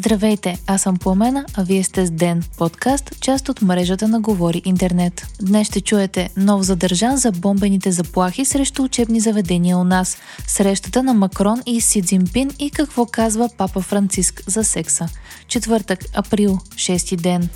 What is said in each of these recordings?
Здравейте, аз съм Пламена, а вие сте с Ден, подкаст, част от мрежата на Говори Интернет. Днес ще чуете нов задържан за бомбените заплахи срещу учебни заведения у нас, срещата на Макрон и Си Цзинпин и какво казва папа Франциск за секса. Четвъртък, април, 6 ден.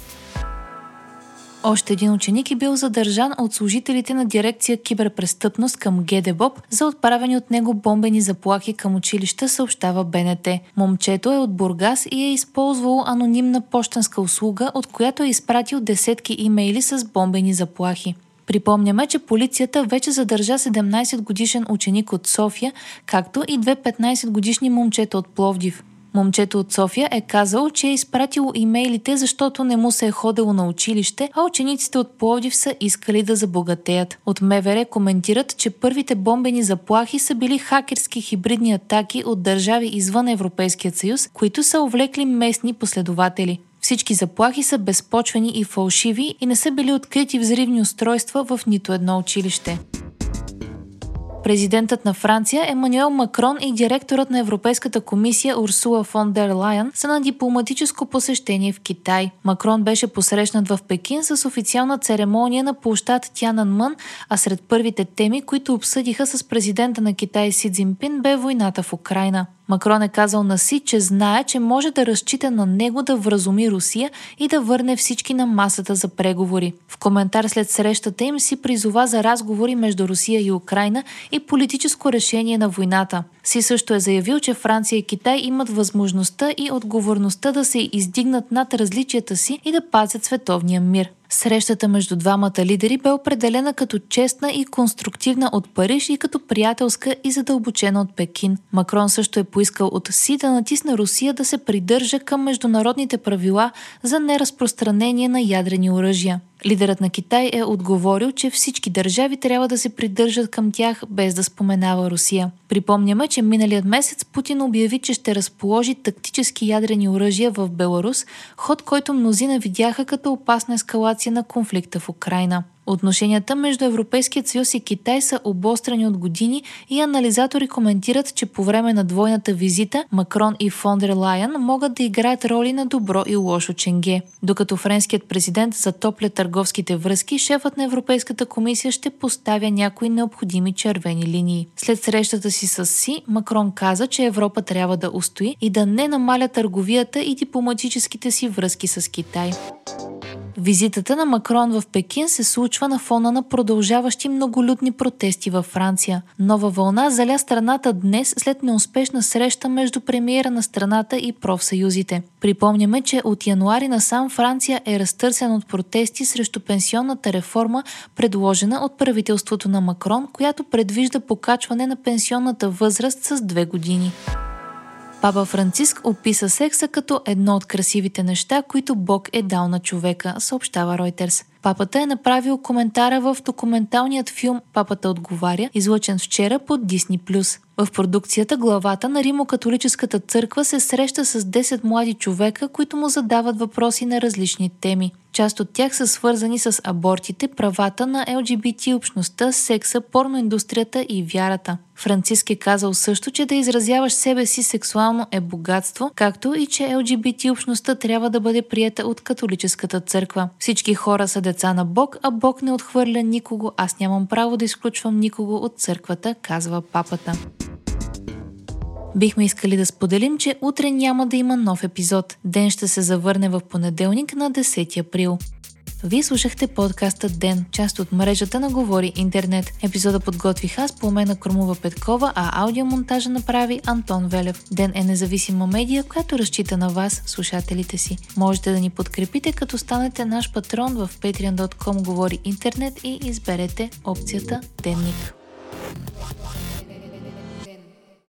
Още един ученик е бил задържан от служителите на дирекция киберпрестъпност към ГДБОП за отправени от него бомбени заплахи към училища, съобщава БНТ. Момчето е от Бургас и е използвало анонимна почтенска услуга, от която е изпратил десетки имейли с бомбени заплахи. Припомняме, че полицията вече задържа 17 годишен ученик от София, както и две 15 годишни момчета от Пловдив. Момчето от София е казал, че е изпратило имейлите, защото не му се е ходило на училище, а учениците от Пловдив са искали да забогатеят. От МВР коментират, че първите бомбени заплахи са били хакерски хибридни атаки от държави извън Европейския съюз, които са увлекли местни последователи. Всички заплахи са безпочвени и фалшиви и не са били открити взривни устройства в нито едно училище. Президентът на Франция Емануел Макрон и директорът на Европейската комисия Урсула фон дер Лайен са на дипломатическо посещение в Китай. Макрон беше посрещнат в Пекин с официална церемония на площад Тянанмън, а сред първите теми, които обсъдиха с президента на Китай Си Цзинпин, бе войната в Украина. Макрон е казал на Си, че знае, че може да разчита на него да вразуми Русия и да върне всички на масата за преговори. В коментар след срещата им си призова за разговори между Русия и Украина и политическо решение на войната. Си също е заявил, че Франция и Китай имат възможността и отговорността да се издигнат над различията си и да пазят световния мир. Срещата между двамата лидери бе определена като честна и конструктивна от Париж и като приятелска и задълбочена от Пекин. Макрон също е поискал от Си да натисне Русия да се придържа към международните правила за неразпространение на ядрени оръжия. Лидерът на Китай е отговорил, че всички държави трябва да се придържат към тях без да споменава Русия. Припомняме, че миналият месец Путин обяви, че ще разположи тактически ядрени оръжия в Беларус, ход който мнозина видяха като опасна ескалация на конфликта в Украина. Отношенията между Европейският съюз и Китай са обострани от години и анализатори коментират, че по време на двойната визита Макрон и фон дер Лайен могат да играят роли на добро и лошо ченге. Докато френският президент затопля търговските връзки, шефът на Европейската комисия ще поставя някои необходими червени линии. След срещата си с Си, Макрон каза, че Европа трябва да устои и да не намаля търговията и дипломатическите си връзки с Китай. Визитата на Макрон в Пекин се случва на фона на продължаващи многолюдни протести във Франция. Нова вълна заля страната днес след неуспешна среща между премиера на страната и профсъюзите. Припомняме, че от януари насам Франция е разтърсен от протести срещу пенсионната реформа, предложена от правителството на Макрон, която предвижда покачване на пенсионната възраст с две години. Папа Франциск описа секса като едно от красивите неща, които Бог е дал на човека, съобщава Ройтерс. Папата е направил коментара в документалният филм Папата отговаря, излъчен вчера под Disney+. В продукцията главата на Римо-католическата църква се среща с 10 млади човека, които му задават въпроси на различни теми. Част от тях са свързани с абортите, правата на ЛГБТ общността, секса, порноиндустрията и вярата. Франциск е казал също, че да изразяваш себе си сексуално е богатство, както и че ЛГБТ общността трябва да бъде приета от католическата църква. Всички хора са деца на Бог, а Бог не отхвърля никого, аз нямам право да изключвам никого от църквата, казва папата. Бихме искали да споделим, че утре няма да има нов епизод. Ден ще се завърне в понеделник на 10 април. Вие слушахте подкаста Ден, част от мрежата на Говори Интернет. Епизода подготвих аз по на Кормова Петкова, а аудиомонтажа направи Антон Велев. Ден е независима медия, която разчита на вас, слушателите си. Можете да ни подкрепите, като станете наш патрон в patreon.com Говори Интернет и изберете опцията Денник.